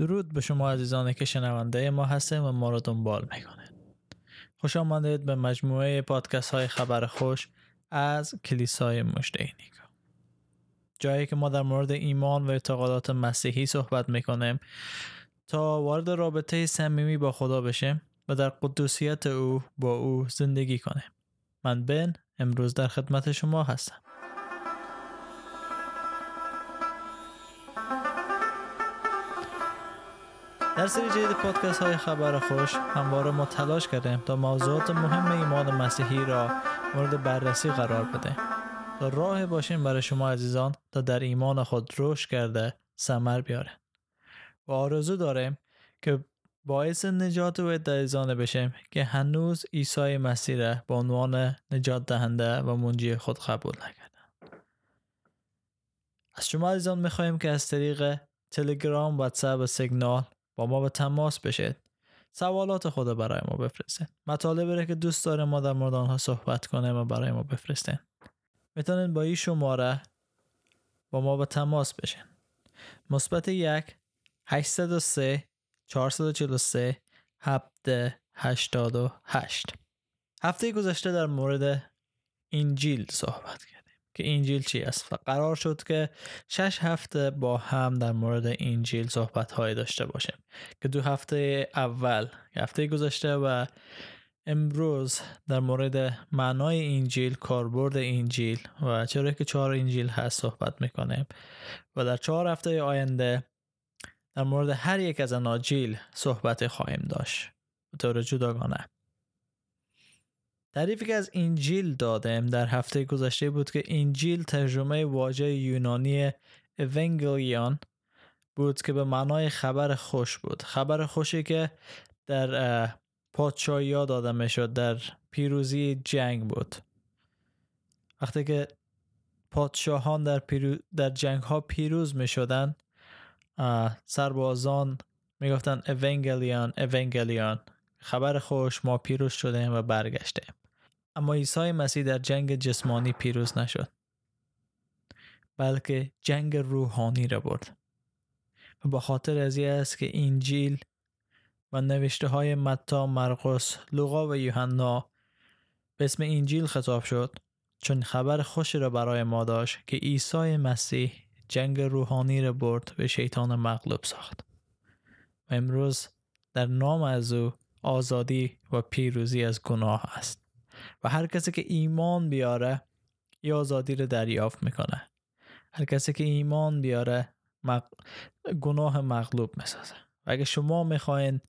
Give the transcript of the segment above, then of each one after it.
درود به شما عزیزانی که شنونده ما هستیم و ما را دنبال می‌کنید. خوش آمدید به مجموعه پادکست های خبر خوش از کلیسای مجده نیکو جایی که ما در مورد ایمان و اعتقادات مسیحی صحبت می‌کنیم تا وارد رابطه صمیمی با خدا بشیم و در قدوسیت او با او زندگی کنیم. من بن امروز در خدمت شما هستم. در سری جدید پادکست های خبر خوش همواره ما تلاش کردیم تا موضوعات مهم ایمان مسیحی را مورد بررسی قرار بده تا راه باشیم برای شما عزیزان تا در ایمان خود رشد کرده سمر بیاره و آرزو داریم که باعث نجات و ادعیزانه بشیم که هنوز عیسی مسیح را به عنوان نجات دهنده و منجی خود قبول نکردن. از شما عزیزان می‌خواهیم که از طریق تلگرام، واتساپ و سیگنال با ما به تماس بشید. سوالات خود برای ما بفرستید مطالبی را که دوست داره ما در مورد آنها صحبت کنیم و برای ما بفرستین. می‌تونید با این شماره با ما به تماس بشین. مثبت یک 803 443 788 هفته گذشته در مورد انجیل صحبت کرد که انجیل چی است؟ و قرار شد که شش هفته با هم در مورد انجیل صحبت های داشته باشیم که دو هفته اول هفته گذشته و امروز در مورد معنای انجیل کاربرد انجیل و چرا که چهار انجیل هست صحبت می‌کنیم. و در چهار هفته آینده در مورد هر یک از اناجیل صحبت خواهیم داشت. به طور جداگانه. تعریفی که از انجیل دادم در هفته گذشته بود که انجیل ترجمه واژه یونانی اونگلیان بود که به معنای خبر خوش بود. خبر خوشی که در پادشاهی داده می شد در پیروزی جنگ بود. وقتی که پادشاهان در, پیرو... در جنگ ها پیروز می شدن سربازان می گفتن اونگلیان اونگلیان خبر خوش ما پیروز شده و برگشته اما عیسی مسیح در جنگ جسمانی پیروز نشد. بلکه جنگ روحانی را برد. و با خاطر از است که انجیل و نوشته های متا، مرقس، لوقا و یوحنا به اسم انجیل خطاب شد چون خبر خوشی را برای ما داشت که عیسی مسیح جنگ روحانی را برد و شیطان مغلوب ساخت. و امروز در نام از او آزادی و پیروزی از گناه است. و هر کسی که ایمان بیاره ای آزادی رو دریافت می‌کنه. هر کسی که ایمان بیاره گناه مغلوب می‌سازه. و اگه شما می‌خواین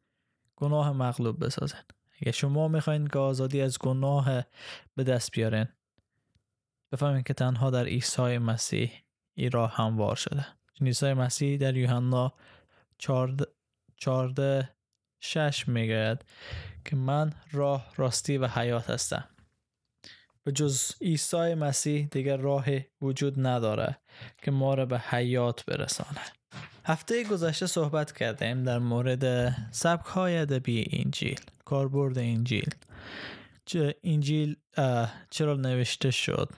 گناه مغلوب بسازن اگه شما می‌خواین که آزادی از گناه به دست بیارین بفهمین که تنها در عیسی مسیح این راه هموار شده. عیسی مسیح در یوحنا چارده شش می‌گوید که من راه راستی و حیات هستم. به جز عیسی مسیح دیگر راه وجود نداره که ما را به حیات برسانه هفته گذشته صحبت کردیم در مورد سبک های ادبی انجیل کاربرد انجیل. انجیل چرا نوشته شد؟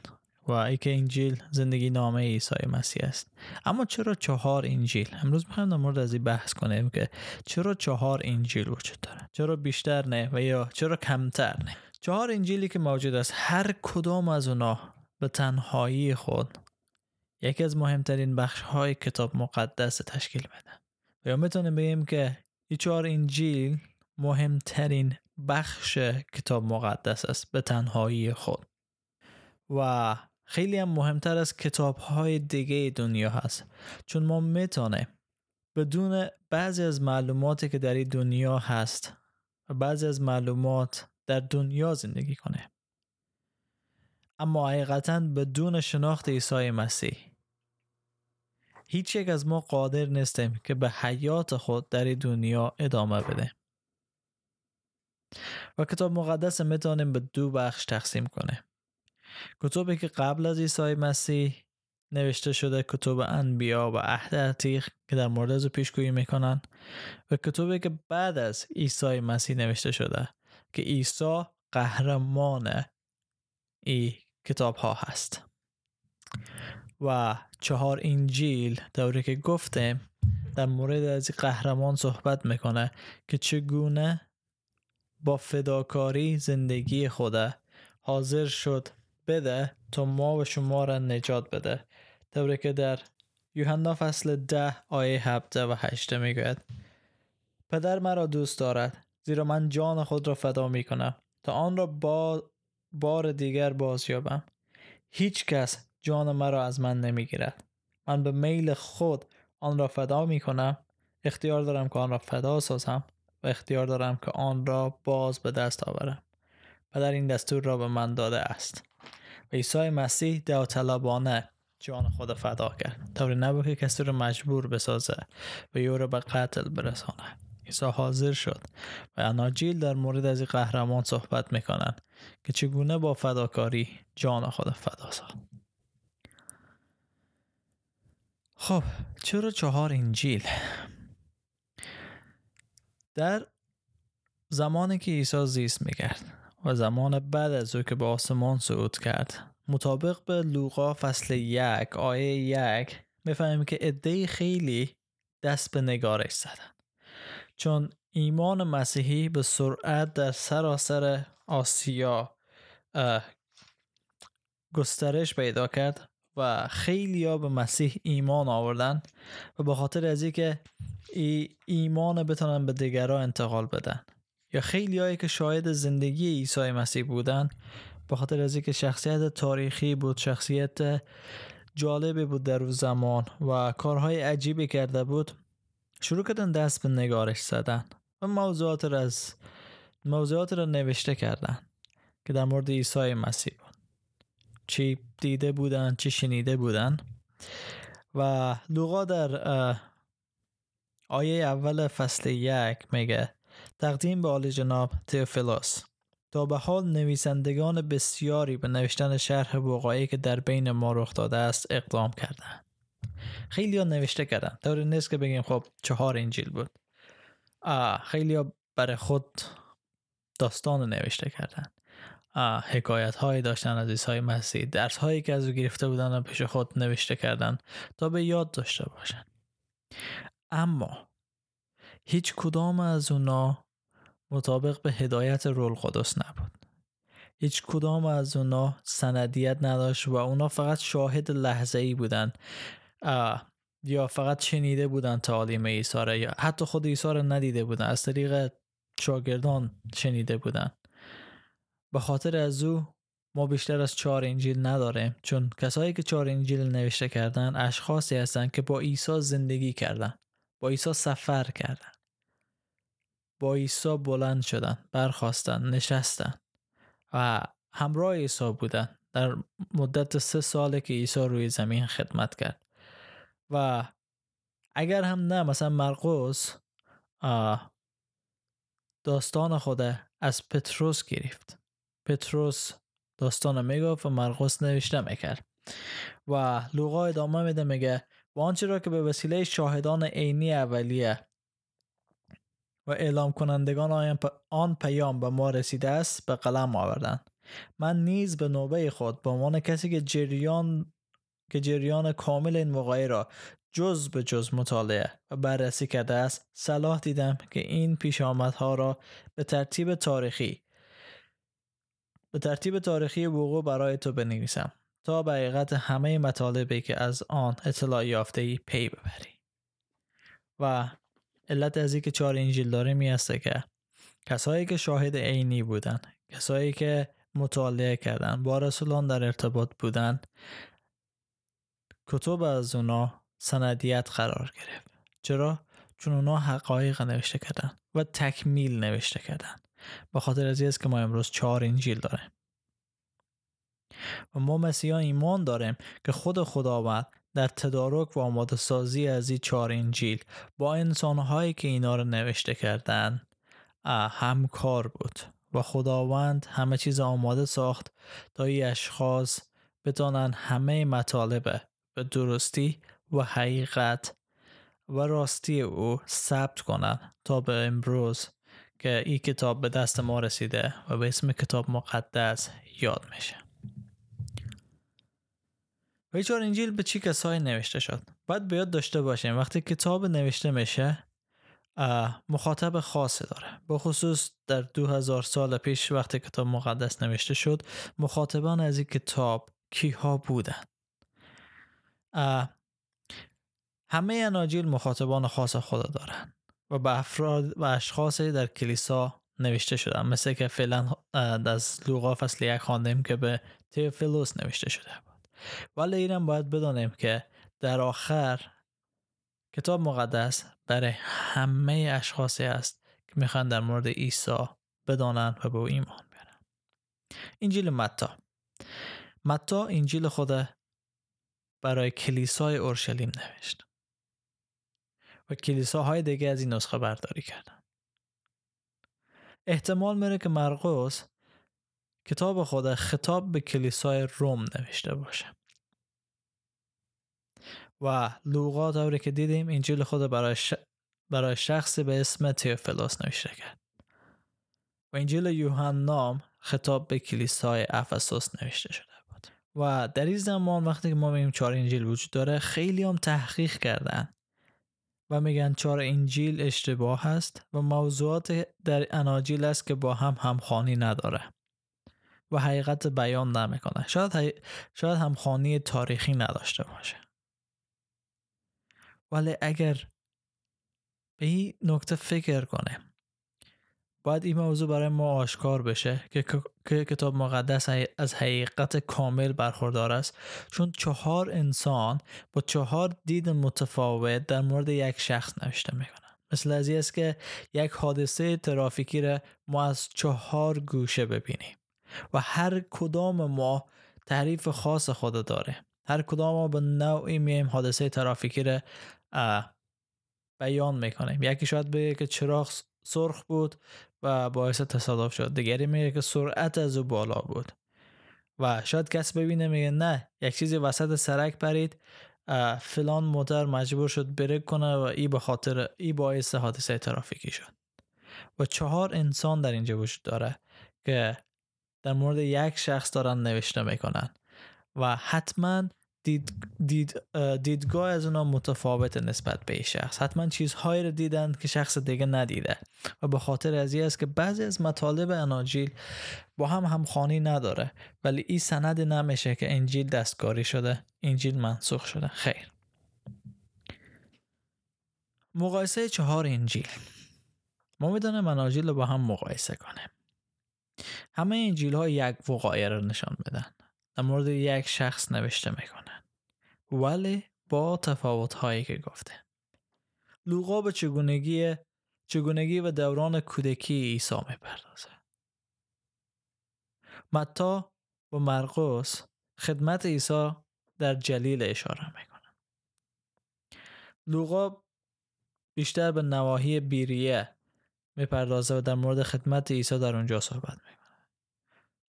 و ای که انجیل زندگی نامه عیسی مسیح است. اما چرا چهار انجیل امروز می‌خوایم در مورد از این بحث کنیم که چرا چهار انجیل وجود داره؟ چرا بیشتر نه و یا چرا کمتر نه؟ چهار انجیلی که موجود است هر کدام از اونا به تنهایی خود یکی از مهمترین بخش های کتاب مقدس تشکیل بده و یا می‌تونیم بگیم که این چهار انجیل مهمترین بخش کتاب مقدس است به تنهایی خود. و خیلی هم مهمتر از کتاب های دیگه دنیا هست. چون ما می‌تونه بدون بعضی از معلوماتی که در این دنیا هست و بعضی از معلومات در دنیا زندگی کنه اما حقیقتا بدون شناخت عیسی مسیح هیچ یک از ما قادر نیستیم که به حیات خود در این دنیا ادامه بده و کتاب مقدس می‌تونیم به دو بخش تقسیم کنه کتبی که قبل از عیسی مسیح نوشته شده کتب انبیا و عهد عتیق که در مورد از پیشگویی می‌کنن و کتبی که بعد از عیسی مسیح نوشته شده که عیسی قهرمان ای کتاب ها هست. و چهار انجیل دوره که گفتیم در مورد از قهرمان صحبت می‌کنه که چگونه با فداکاری زندگی خوده حاضر شد بده تا ما و شما را نجات بده. طوری که در یوحنا فصل ده آیه هفته و هشته می‌گوید پدر مرا دوست دارد زیرا من جان خود را فدا می کنم تا آن را با بار دیگر بازیابم. هیچ کس جان مرا از من نمی‌گیرد. من به میل خود آن را فدا می کنم اختیار دارم که آن را فدا سازم و اختیار دارم که آن را باز به دست آورم. پدر این دستور را به من داده است. عیسی مسیح داوطلبانه. جان خود فدا کرد. طوری نبود که کسی را مجبور بسازه و یو را به قتل برسانه. عیسی حاضر شد و اناجیل در مورد از این قهرمان صحبت می‌کنند که چگونه با فداکاری جان خود فدا ساخت. خب چرا چهار انجیل؟ در زمانی که عیسی زیست می‌کرد و زمان بعد از او که به آسمان صعود کرد. مطابق به لوقا فصل یک آیه یک می‌فهمیم که عده خیلی دست به نگارش زدن. چون ایمان مسیحی به سرعت در سراسر آسیا گسترش پیدا کرد و خیلی ها به مسیح ایمان آوردن و به خاطر از که ای ایمان بتونن به دیگران انتقال بدن. یا خیلی هایی که شاهد زندگی عیسی مسیح بودن به خاطر از که شخصیت تاریخی بود شخصیت جالبی بود در روز زمان و کارهای عجیبی کرده بود شروع کردن دست به نگارش زدن و موضوعات را از موضوعات را نوشته کردن که در مورد عیسی مسیح بود. چی دیده بودن چی شنیده بودن. و لوقا در آیه اول فصل یک میگه تقدیم به آل جناب تیوفیلوس تا به حال نویسندگان بسیاری به نوشتن شرح وقایعی که در بین ما رخ داده است اقدام کردند. خیلی ها نوشته کردن طوری نیست که بگیم خب چهار انجیل بود. خیلی ها برای خود داستان نوشته کردن حکایت هایی داشتن از عیسی مسیح درس هایی که از او گرفته بودن و پیش خود نوشته کردن تا به یاد داشته باشن اما هیچ کدام از اونا مطابق به هدایت رول قدس نبود. هیچ کدام از اونا سندیت نداشت و اونا فقط شاهد لحظه ای بودن یا فقط شنیده بودن تعالیم عیسی را یا حتی خود عیسی را ندیده بودن از طریق شاگردان شنیده بودن. به خاطر از او ما بیشتر از چهار انجیل نداریم چون کسایی که چهار انجیل نوشته کردن اشخاصی هستند که با عیسی زندگی کردن با عیسی سفر کردن. با عیسی بلند شدن برخواستن نشستن و همراه عیسی بودن. در مدت سه ساله که عیسی روی زمین خدمت کرد. و اگر هم نه مثلا مرقس داستان خود از پتروس گرفت. پتروس داستان می‌گفت و مرقس نوشته می‌کرد. و لوقا ادامه میده میگه و آنچه را که به وسیله شاهدان عینی اولیه و اعلام کنندگان آن پیام به ما رسیده است به قلم آوردن. من نیز به نوبه خود به عنوان کسی که جریان که جریان کامل این وقایع را جز به جز مطالعه و بررسی کرده است صلاح دیدم که این پیش آمدها را به ترتیب تاریخی به ترتیب تاریخی وقوع برای تو بنویسم تا به حقیقت همه مطالبی که از آن اطلاع یافته ای پی ببری. و علت از که چهار انجیل داره می که کسایی که شاهد عینی بودن کسایی که مطالعه کردن با رسولان در ارتباط بودن کتب از اونا سندیت قرار گرفت. چرا؟ چون اونا حقایق نوشته کردن و تکمیل نوشته کردن. به خاطر از که ما امروز چهار انجیل داریم. و ما مسیحا ایمان داریم که خود خداوند در تدارک و آماده سازی از این چهار انجیل با انسانهایی که اینا رو نوشته کردن. همکار بود و خداوند همه چیز آماده ساخت تا این اشخاص بتانن همه مطالب به درستی و حقیقت و راستی او ثبت کنند تا به امروز که این کتاب به دست ما رسیده و به اسم کتاب مقدس یاد میشه. و چهار انجیل به چی کسایی نوشته شد؟ باید بیاد داشته باشیم وقتی کتاب نوشته میشه مخاطب خاصی داره. به خصوص در دو هزار سال پیش وقتی کتاب مقدس نوشته شد مخاطبان از این کتاب کیها بودن؟ همه اناجیل مخاطبان خاص خود دارن و به افراد و اشخاصی در کلیسا نوشته شدن. مثل که فعلا از لوقا فصل یک خواندیم که به تیوفیلوس نوشته شده ولی اینم باید بدانیم که در آخر کتاب مقدس برای همه اشخاصی است که می‌خوان در مورد عیسی بدانند و به او ایمان بیارن انجیل متا. متا انجیل خود برای کلیسای اورشلیم نوشت. و کلیساهای دیگه از این نسخه برداری کردن. احتمال میره که مرقس کتاب خود خطاب به کلیسای روم نوشته باشه. و لوقا طوری که دیدیم انجیل خود برای, ش... برای شخصی به اسم تیوفیلوس نوشته کرد. و انجیل یوحنا خطاب به کلیسای افسوس نوشته شده بود. و در این زمان وقتی که ما میگیم چهار انجیل وجود داره خیلی هم تحقیق کردن و میگن چهار انجیل اشتباه هست و موضوعات در اناجیل است که با هم همخوانی نداره. و حقیقت بیان نمی‌کنه. شاید, شاید همخوانی تاریخی نداشته باشه. ولی اگر به این نکته فکر کنه باید این موضوع برای ما آشکار بشه که, که کتاب مقدس از حقیقت کامل برخوردار است. چون چهار انسان با چهار دید متفاوت در مورد یک شخص نوشته می‌کنن. مثل از است که یک حادثه ترافیکی را ما از چهار گوشه ببینیم. و هر کدام ما تعریف خاص خود داره. هر کدام ما به نوعی میم حادثه ترافیکی را بیان می‌کنیم. یکی شاید بگه که چراغ سرخ بود و باعث تصادف شد. دیگری میگه که سرعت از او بالا بود. و شاید کس ببینه میگه نه یک چیزی وسط سرک پرید فلان موتر مجبور شد بریک کنه و ای به خاطر ای باعث حادثه ترافیکی شد. و چهار انسان در اینجا وجود داره که در مورد یک شخص دارن نوشته می‌کنن. و حتما دید, دید دیدگاه از اونا متفاوت نسبت به شخص. حتما چیزهایی رو دیدن که شخص دیگه ندیده. و به خاطر از است که بعضی از مطالب اناجیل با هم همخوانی نداره. ولی این سند نمیشه که انجیل دستکاری شده انجیل منسوخ شده. خیر. مقایسه چهار انجیل. ما می‌دانیم اناجیل رو با هم مقایسه کنیم. همه انجیل ها یک وقایع رو نشان بدن در مورد یک شخص نوشته می‌کنن. ولی با تفاوت هایی که گفته. لوقا به چگونگی چگونگی و دوران کودکی عیسی می‌پردازه. متا و مرقس خدمت عیسی در جلیل اشاره می‌کنن. لوقا بیشتر به نواحی بیریه می‌پردازه و در مورد خدمت عیسی در اونجا صحبت می‌کنه.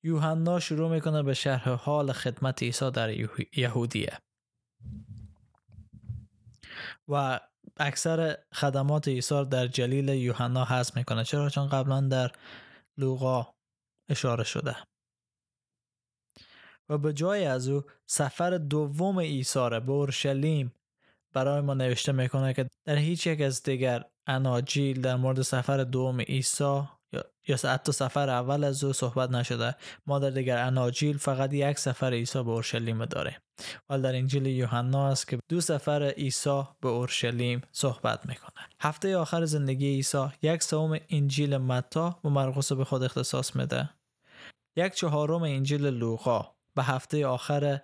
یوحنا شروع می‌کنه به شرح حال خدمت عیسی در یهودیه. و اکثر خدمات عیسی در جلیل یوحنا هست می‌کنه. چرا؟ چون قبلا در لوقا اشاره شده. و به جای از او سفر دوم عیسی به اورشلیم برای ما نوشته می‌کنه که در هیچ یک از دیگر اناجیل در مورد سفر دوم عیسی یا حتی سفر اول از او صحبت نشده. ما در دیگر اناجیل فقط یک سفر عیسی به اورشلیم داره. ولی در انجیل یوحنا است که دو سفر عیسی به اورشلیم صحبت می‌کنه. هفته آخر زندگی عیسی یک سوم انجیل متا و مرقس به خود اختصاص میده. یک چهارم انجیل لوقا به هفته آخر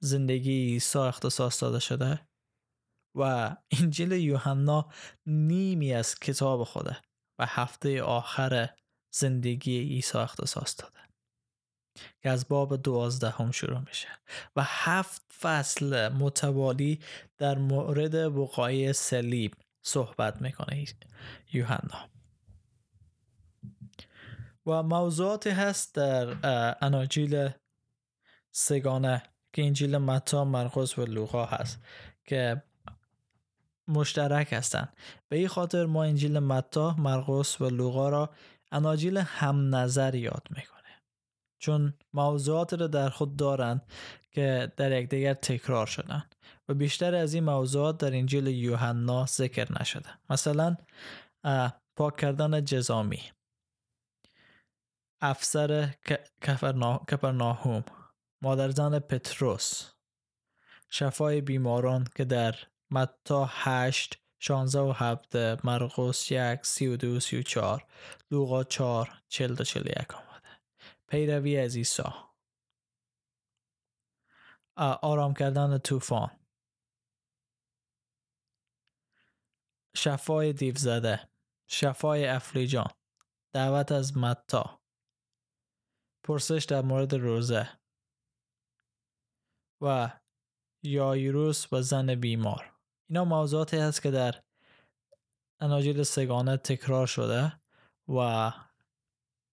زندگی عیسی اختصاص داده شده. و انجیل یوحنا نیمی از کتاب خوده و هفته آخر زندگی عیسی اختصاص داده که از باب دوازدهم شروع میشه و هفت فصل متوالی در مورد وقایع سلیب صحبت می‌کنه یوحنا. و موضوعاتی هست در اناجیل سگانه که انجیل متا مرقس و لوقا هست که مشترک هستند به این خاطر ما انجیل متا مرقس و لوقا را اناجیل هم نظر یاد می‌کنه. چون موضوعات را در خود دارند که در یکدیگر تکرار شدن و بیشتر از این موضوعات در انجیل یوحنا ذکر نشده. مثلا پاک کردن جزامی. افسر کپرناهوم. مادرزن پتروس. شفای بیماران که در متا 8 16 و 17 مرقس 1 32 34 لوقا 4 40 تا 41 آمده. پیروی از عیسی آرام کردن طوفان. شفای دیو زده. شفای افلیجان دعوت از متا. پرسش در مورد روزه. و یایروس و زن بیمار. اینا موضوعاتی هست که در اناجیل سگانه تکرار شده و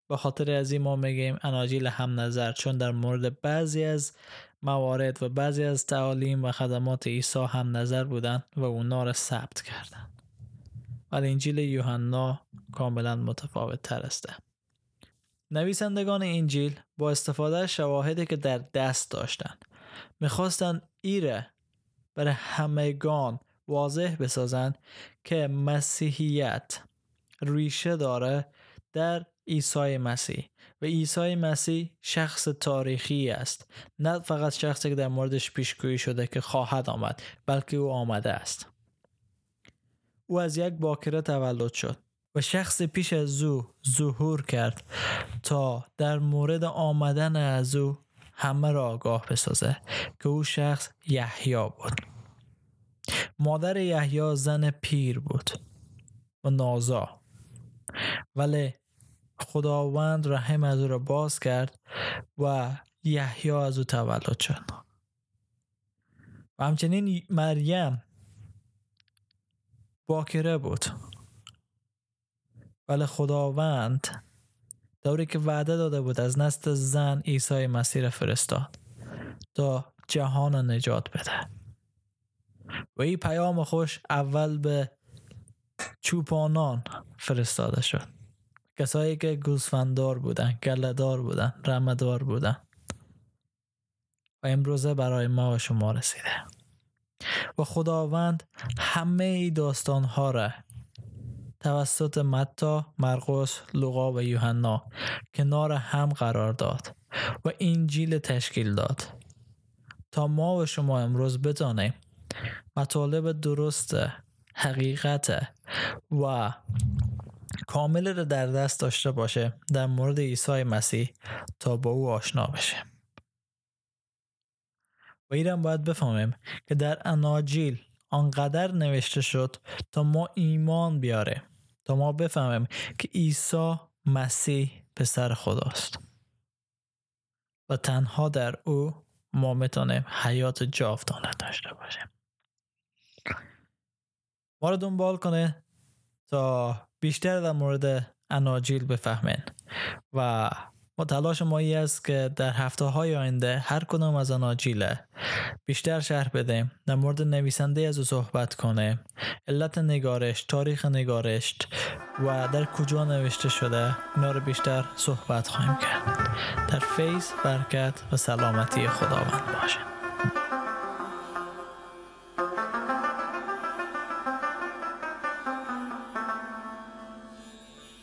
به خاطر از این ما میگیم اناجیل هم نظر چون در مورد بعضی از موارد و بعضی از تعالیم و خدمات عیسی هم نظر بودن و اونا را ثبت کردن. ولی انجیل یوحنا کاملا متفاوت تر است. نویسندگان انجیل با استفاده از شواهدی که در دست داشتند می‌خواستند ایره برای همگان واضح بسازند که مسیحیت ریشه داره در عیسی مسیح و عیسی مسیح شخص تاریخی است. نه فقط شخصی که در موردش پیشگویی شده که خواهد آمد بلکه او آمده است. او از یک باکره تولد شد و شخص پیش از او ظهور کرد تا در مورد آمدن از او همه را آگاه بسازه. که او شخص یحیی بود. مادر یحیی زن پیر بود و نازا. ولی خداوند رحم از او را باز کرد و یحیی از او تولد شد. و همچنین مریم باکره بود. ولی خداوند دوری که وعده داده بود از نست زن عیسی مسیر فرستاد تا جهان نجات بده. و این پیام خوش اول به چوپانان فرستاده شد. کسایی که گوسفندار بودن گلدار بودن رمدار بودن. و امروزه برای ما و شما رسیده. و خداوند همه داستان ها را توسط متا، مرقس، لوقا و یوحنا کنار هم قرار داد و انجیل تشکیل داد. تا ما و شما امروز بدانیم مطالب درست حقیقت و کامل را در دست داشته باشه در مورد عیسی مسیح تا با او آشنا بشه و ایران باید بفهمیم که در اناجیل آنقدر نوشته شد تا ما ایمان بیاره ما بفهمیم که عیسی مسیح پسر خداست. و تنها در او ما می‌تونیم حیات جاودانه داشته باشیم. ما رو دنبال کنه تا بیشتر در مورد اناجیل بفهمین. و تلاش ما است که در هفته های آینده هر کدام از اناجیل بیشتر شرح بدیم در مورد نویسنده از او صحبت کنیم. علت نگارش تاریخ نگارش و در کجا نوشته شده اینا رو بیشتر صحبت خواهیم کرد. در فیض برکت و سلامتی خداوند باشه.